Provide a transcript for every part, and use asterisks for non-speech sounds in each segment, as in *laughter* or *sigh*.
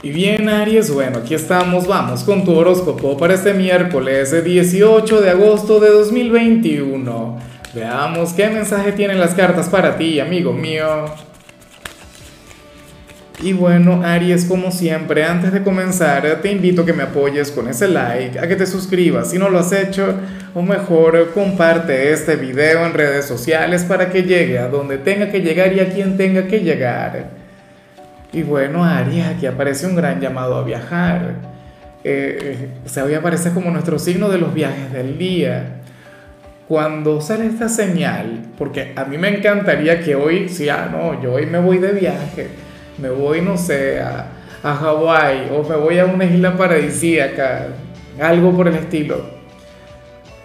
Y bien, Aries, bueno, aquí estamos, vamos con tu horóscopo para este miércoles 18 de agosto de 2021. Veamos qué mensaje tienen las cartas para ti, amigo mío. Y bueno, Aries, como siempre, antes de comenzar, te invito a que me apoyes con ese like, a que te suscribas si no lo has hecho, o mejor, comparte este video en redes sociales para que llegue a donde tenga que llegar y a quien tenga que llegar. Y bueno, Aries, aquí aparece un gran llamado a viajar. Eh, o sea, hoy aparece como nuestro signo de los viajes del día. Cuando sale esta señal, porque a mí me encantaría que hoy, sí, ah, no, yo hoy me voy de viaje, me voy, no sé, a, a Hawái o me voy a una isla paradisíaca, algo por el estilo.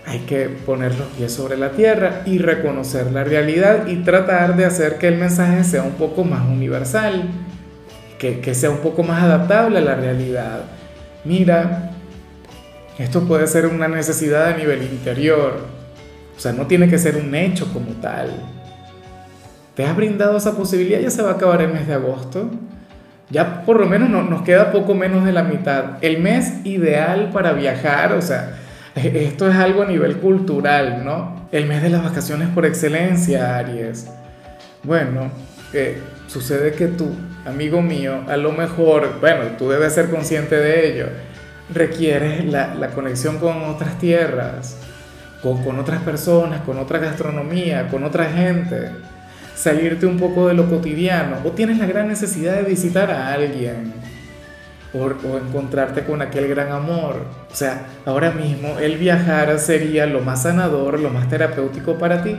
Hay que poner los pies sobre la tierra y reconocer la realidad y tratar de hacer que el mensaje sea un poco más universal que, sea un poco más adaptable a la realidad. Mira, esto puede ser una necesidad a nivel interior, o sea, no tiene que ser un hecho como tal. ¿Te has brindado esa posibilidad? Ya se va a acabar el mes de agosto. Ya por lo menos nos queda poco menos de la mitad. El mes ideal para viajar, o sea, *laughs* esto es algo a nivel cultural, ¿no? El mes de las vacaciones por excelencia, Aries. Bueno, eh, sucede que tú amigo mío, a lo mejor, bueno, tú debes ser consciente de ello, requieres la, la conexión con otras tierras, con, con, otras personas, con otra gastronomía, con otra gente, salirte un poco de lo cotidiano, o tienes la gran necesidad de visitar a alguien, o, o encontrarte con aquel gran amor. O sea, ahora mismo el viajar sería lo más sanador, lo más terapéutico para ti.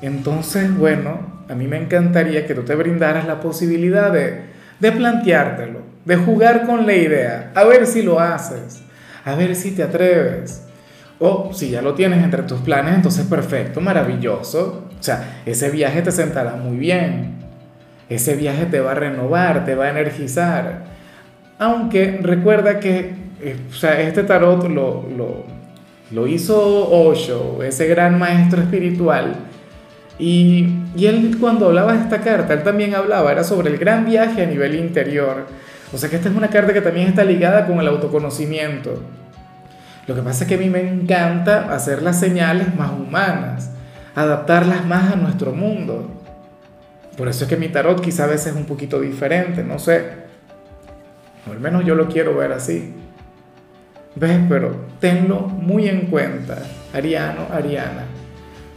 Entonces, bueno, a mí me encantaría que tú te brindaras la posibilidad de, de planteártelo, de jugar con la idea, a ver si lo haces, a ver si te atreves. O si ya lo tienes entre tus planes, entonces perfecto, maravilloso. O sea, ese viaje te sentará muy bien. Ese viaje te va a renovar, te va a energizar. Aunque recuerda que eh, o sea, este tarot lo, lo, lo hizo Osho, ese gran maestro espiritual, y, él cuando hablaba de esta carta, él también hablaba, era sobre el gran viaje a nivel interior. O sea que esta es una carta que también está ligada con el autoconocimiento. Lo que pasa es que a mí me encanta hacer las señales más humanas, adaptarlas más a nuestro mundo. Por eso es que mi tarot quizá a veces es un poquito diferente, no sé. O al menos yo lo quiero ver así. ¿Ves? Pero tenlo muy en cuenta, Ariano, Ariana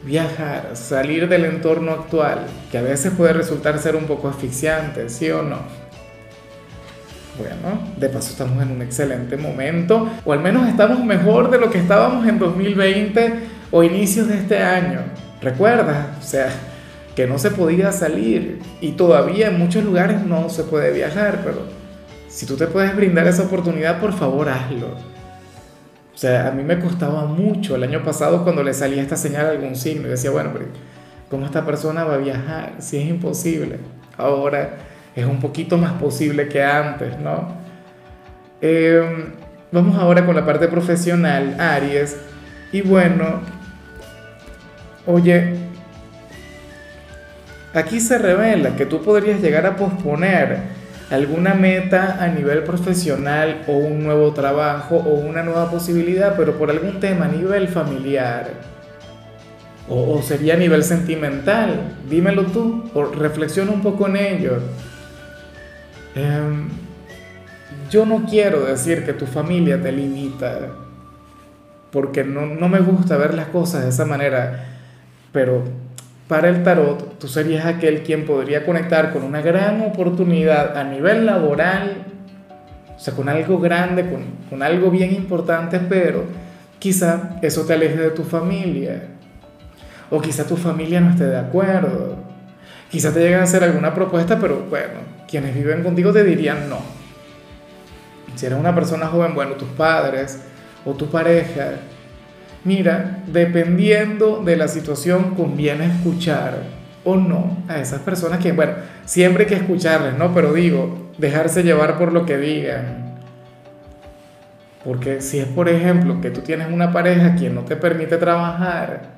viajar, salir del entorno actual, que a veces puede resultar ser un poco asfixiante, ¿sí o no? Bueno, de paso estamos en un excelente momento, o al menos estamos mejor de lo que estábamos en 2020 o inicios de este año. ¿Recuerdas? O sea, que no se podía salir y todavía en muchos lugares no se puede viajar, pero si tú te puedes brindar esa oportunidad, por favor hazlo o sea, a mí me costaba mucho el año pasado cuando le salía esta señal a algún signo y decía, bueno, pero ¿cómo esta persona va a viajar? Si es imposible. Ahora es un poquito más posible que antes, ¿no? Em, vamos ahora con la parte profesional, Aries. Y bueno, oye, aquí se revela que tú podrías llegar a posponer alguna meta a nivel profesional o un nuevo trabajo o una nueva posibilidad, pero por algún tema a nivel familiar o, sería a nivel sentimental, dímelo tú, reflexiona un poco en ello. Em, yo no quiero decir que tu familia te limita, porque no, no me gusta ver las cosas de esa manera, pero para el tarot, tú serías aquel quien podría conectar con una gran oportunidad a nivel laboral, o sea, con algo grande, con, algo bien importante, pero quizá eso te aleje de tu familia, o quizá tu familia no esté de acuerdo, quizá te lleguen a hacer alguna propuesta, pero bueno, quienes viven contigo te dirían no. Si eres una persona joven, bueno, tus padres o tu pareja Mira, dependiendo de la situación conviene escuchar o no a esas personas que, bueno, siempre hay que escucharles, ¿no? Pero digo, dejarse llevar por lo que digan. Porque si es, por ejemplo, que tú tienes una pareja quien no te permite trabajar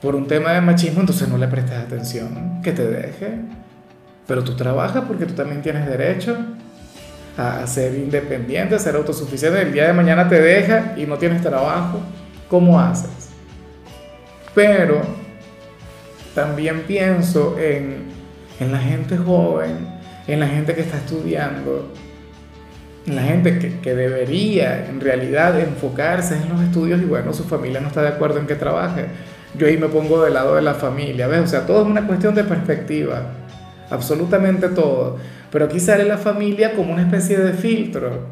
por un tema de machismo, entonces no le prestes atención, que te deje. Pero tú trabajas porque tú también tienes derecho. a, ser independiente, a ser autosuficiente. El día de mañana te deja y no tienes trabajo. ¿Cómo haces? Pero también pienso en, en la gente joven, en la gente que está estudiando, en la gente que, que, debería en realidad enfocarse en los estudios y bueno, su familia no está de acuerdo en que trabaje. Yo ahí me pongo del lado de la familia, ¿ves? O sea, todo es una cuestión de perspectiva, absolutamente todo. Pero aquí sale la familia como una especie de filtro,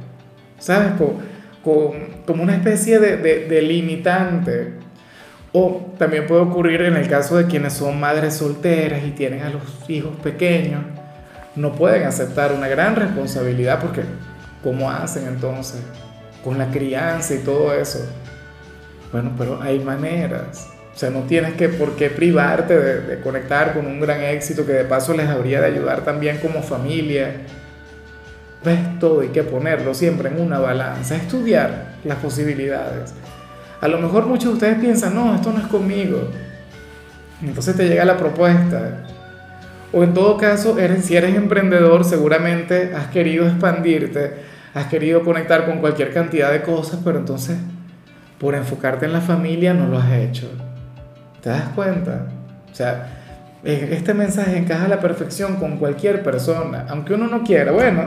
¿sabes? Como, como una especie de, de, de limitante. O también puede ocurrir en el caso de quienes son madres solteras y tienen a los hijos pequeños, no pueden aceptar una gran responsabilidad porque ¿cómo hacen entonces? Con la crianza y todo eso. Bueno, pero hay maneras. O sea, no tienes que por qué privarte de, conectar con un gran éxito que de paso les habría de ayudar también como familia. Ves todo, hay que ponerlo siempre en una balanza, estudiar las posibilidades. A lo mejor muchos de ustedes piensan, no, esto no es conmigo. Entonces te llega la propuesta. O en todo caso, eres, si eres emprendedor, seguramente has querido expandirte, has querido conectar con cualquier cantidad de cosas, pero entonces por enfocarte en la familia no lo has hecho. ¿Te das cuenta? O sea, este mensaje encaja a la perfección con cualquier persona, aunque uno no quiera. Bueno,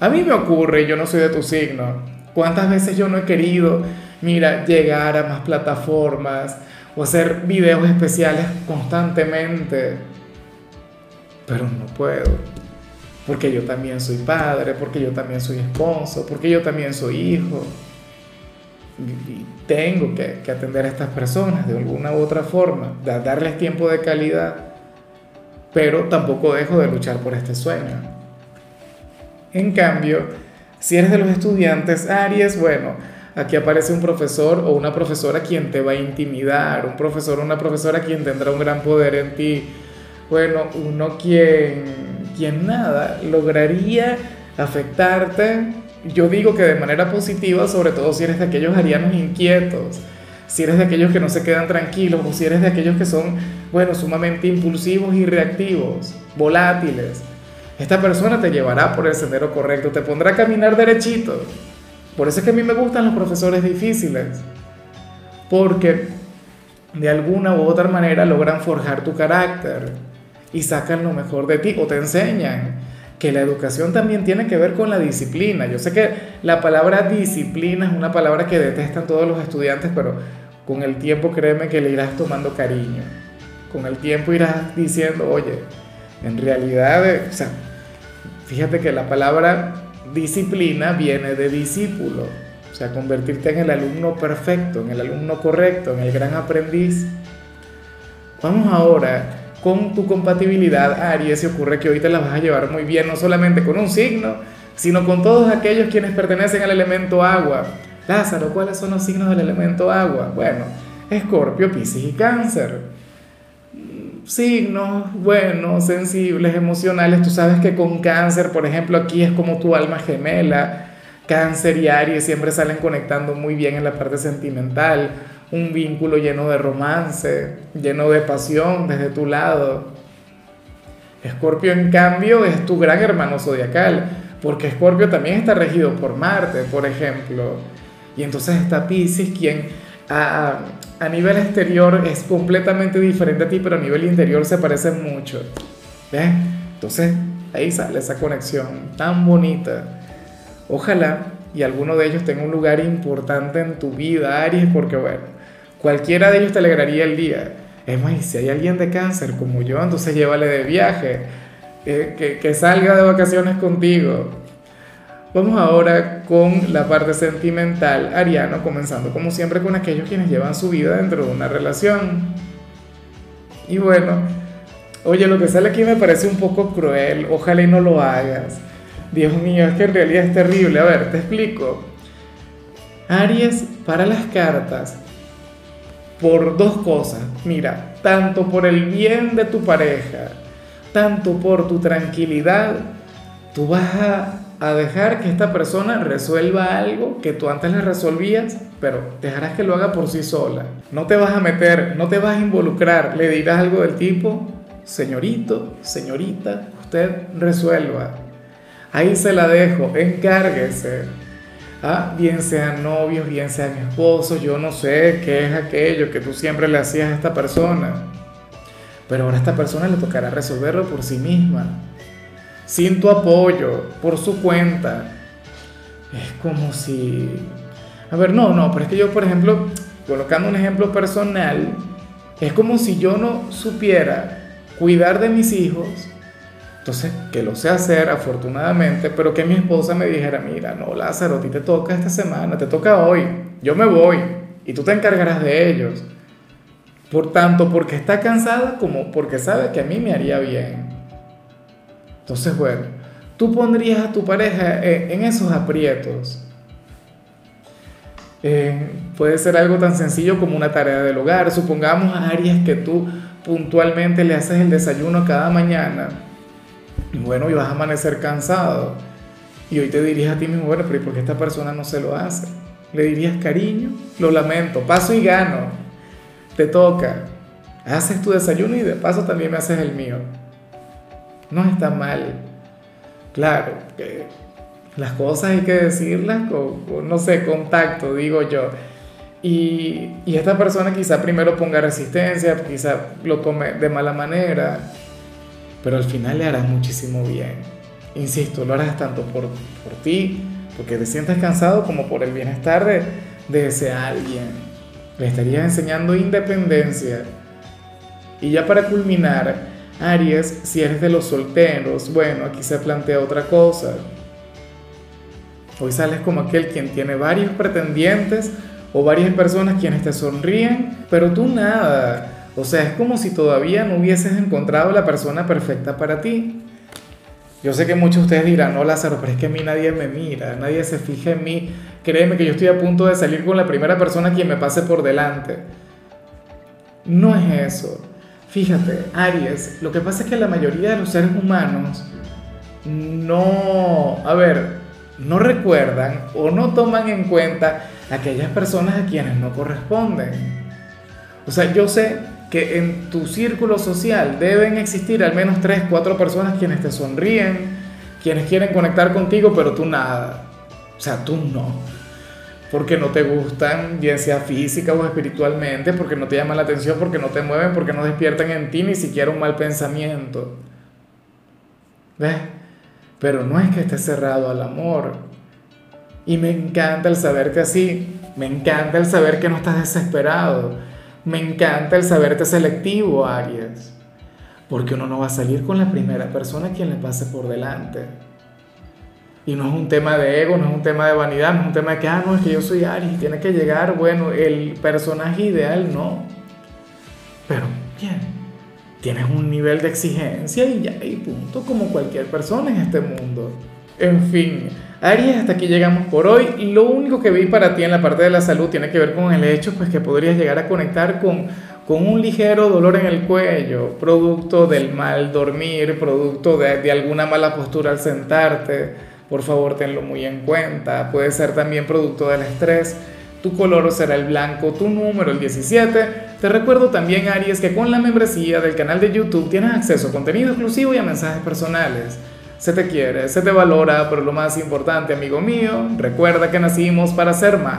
a mí me ocurre, yo no soy de tu signo. ¿Cuántas veces yo no he querido, mira, llegar a más plataformas o hacer videos especiales constantemente? Pero no puedo. Porque yo también soy padre, porque yo también soy esposo, porque yo también soy hijo y tengo que, atender a estas personas de alguna u otra forma, darles tiempo de calidad, pero tampoco dejo de luchar por este sueño. En cambio, si eres de los estudiantes Aries, bueno, aquí aparece un profesor o una profesora quien te va a intimidar, un profesor o una profesora quien tendrá un gran poder en ti. Bueno, uno quien, quien nada lograría afectarte yo digo que de manera positiva, sobre todo si eres de aquellos arianos inquietos, si eres de aquellos que no se quedan tranquilos o si eres de aquellos que son, bueno, sumamente impulsivos y reactivos, volátiles. Esta persona te llevará por el sendero correcto, te pondrá a caminar derechito. Por eso es que a mí me gustan los profesores difíciles, porque de alguna u otra manera logran forjar tu carácter y sacan lo mejor de ti o te enseñan que la educación también tiene que ver con la disciplina. Yo sé que la palabra disciplina es una palabra que detestan todos los estudiantes, pero con el tiempo créeme que le irás tomando cariño. Con el tiempo irás diciendo, oye, en realidad, eh, o sea, fíjate que la palabra disciplina viene de discípulo, o sea, convertirte en el alumno perfecto, en el alumno correcto, en el gran aprendiz. Vamos ahora con tu compatibilidad Aries y ocurre que hoy te la vas a llevar muy bien, no solamente con un signo, sino con todos aquellos quienes pertenecen al elemento agua. Lázaro, ¿cuáles son los signos del elemento agua? Bueno, Escorpio, Piscis y Cáncer. Signos buenos, sensibles, emocionales. Tú sabes que con Cáncer, por ejemplo, aquí es como tu alma gemela. Cáncer y Aries siempre salen conectando muy bien en la parte sentimental un vínculo lleno de romance, lleno de pasión desde tu lado. Escorpio, en cambio, es tu gran hermano zodiacal, porque Escorpio también está regido por Marte, por ejemplo. Y entonces está Pisces, quien a, a nivel exterior es completamente diferente a ti, pero a nivel interior se parecen mucho. ¿Ves? Entonces ahí sale esa conexión tan bonita. Ojalá y alguno de ellos tenga un lugar importante en tu vida, Aries, porque bueno, Cualquiera de ellos te alegraría el día. Es más, si hay alguien de cáncer como yo, entonces llévale de viaje, que, que salga de vacaciones contigo. Vamos ahora con la parte sentimental, Ariano, comenzando como siempre con aquellos quienes llevan su vida dentro de una relación. Y bueno, oye, lo que sale aquí me parece un poco cruel, ojalá y no lo hagas. Dios mío, es que en realidad es terrible. A ver, te explico. Aries, para las cartas, por dos cosas. Mira, tanto por el bien de tu pareja, tanto por tu tranquilidad, tú vas a, dejar que esta persona resuelva algo que tú antes le resolvías, pero dejarás que lo haga por sí sola. No te vas a meter, no te vas a involucrar, le dirás algo del tipo, señorito, señorita, usted resuelva. Ahí se la dejo, encárguese. Ah, bien sean novios, bien sean esposos, yo no sé qué es aquello que tú siempre le hacías a esta persona. Pero ahora a esta persona le tocará resolverlo por sí misma, sin tu apoyo, por su cuenta. Es como si... A ver, no, no, pero es que yo, por ejemplo, colocando un ejemplo personal, es como si yo no supiera cuidar de mis hijos entonces, que lo sé hacer afortunadamente, pero que mi esposa me dijera, mira, no, Lázaro, a ti te toca esta semana, te toca hoy, yo me voy y tú te encargarás de ellos. Por tanto, porque está cansada como porque sabe que a mí me haría bien. Entonces, bueno, tú pondrías a tu pareja en esos aprietos. puede ser algo tan sencillo como una tarea del hogar. Supongamos a Aries que tú puntualmente le haces el desayuno cada mañana bueno, y vas a amanecer cansado. Y hoy te dirías a ti mismo, bueno, pero ¿y por qué esta persona no se lo hace? Le dirías, cariño, lo lamento, paso y gano, te toca. Haces tu desayuno y de paso también me haces el mío. No está mal. Claro, que las cosas hay que decirlas con, no sé, contacto, digo yo. Y, y esta persona quizá primero ponga resistencia, quizá lo tome de mala manera, pero al final le harás muchísimo bien. Insisto, lo harás tanto por, por ti, porque te sientes cansado, como por el bienestar de, de ese alguien. Le estarías enseñando independencia. Y ya para culminar, Aries, si eres de los solteros, bueno, aquí se plantea otra cosa. Hoy sales como aquel quien tiene varios pretendientes o varias personas quienes te sonríen, pero tú nada o sea, es como si todavía no hubieses encontrado la persona perfecta para ti. Yo sé que muchos de ustedes dirán, no Lázaro, pero es que a mí nadie me mira, nadie se fija en mí. Créeme que yo estoy a punto de salir con la primera persona quien me pase por delante. No es eso. Fíjate, Aries, lo que pasa es que la mayoría de los seres humanos no, a ver, no recuerdan o no toman en cuenta aquellas personas a quienes no corresponden. O sea, yo sé que en tu círculo social deben existir al menos 3, 4 personas quienes te sonríen, quienes quieren conectar contigo, pero tú nada. O sea, tú no. Porque no te gustan, bien sea física o espiritualmente, porque no te llaman la atención, porque no te mueven, porque no despiertan en ti ni siquiera un mal pensamiento. ¿Ves? Pero no es que estés cerrado al amor. Y me encanta el saberte así. Me encanta el saber que no estás desesperado me encanta el saberte selectivo, Aries, porque uno no va a salir con la primera persona quien le pase por delante. Y no es un tema de ego, no es un tema de vanidad, no es un tema de que, ah, no, es que yo soy Aries, tiene que llegar, bueno, el personaje ideal, no. Pero, bien, tienes un nivel de exigencia y ya, y punto, como cualquier persona en este mundo. En fin, Aries, hasta aquí llegamos por hoy. Lo único que vi para ti en la parte de la salud tiene que ver con el hecho pues, que podrías llegar a conectar con, con un ligero dolor en el cuello, producto del mal dormir, producto de, de alguna mala postura al sentarte. Por favor, tenlo muy en cuenta. Puede ser también producto del estrés. Tu color será el blanco, tu número el 17. Te recuerdo también, Aries, que con la membresía del canal de YouTube tienes acceso a contenido exclusivo y a mensajes personales. Se te quiere, se te valora, pero lo más importante, amigo mío, recuerda que nacimos para ser más.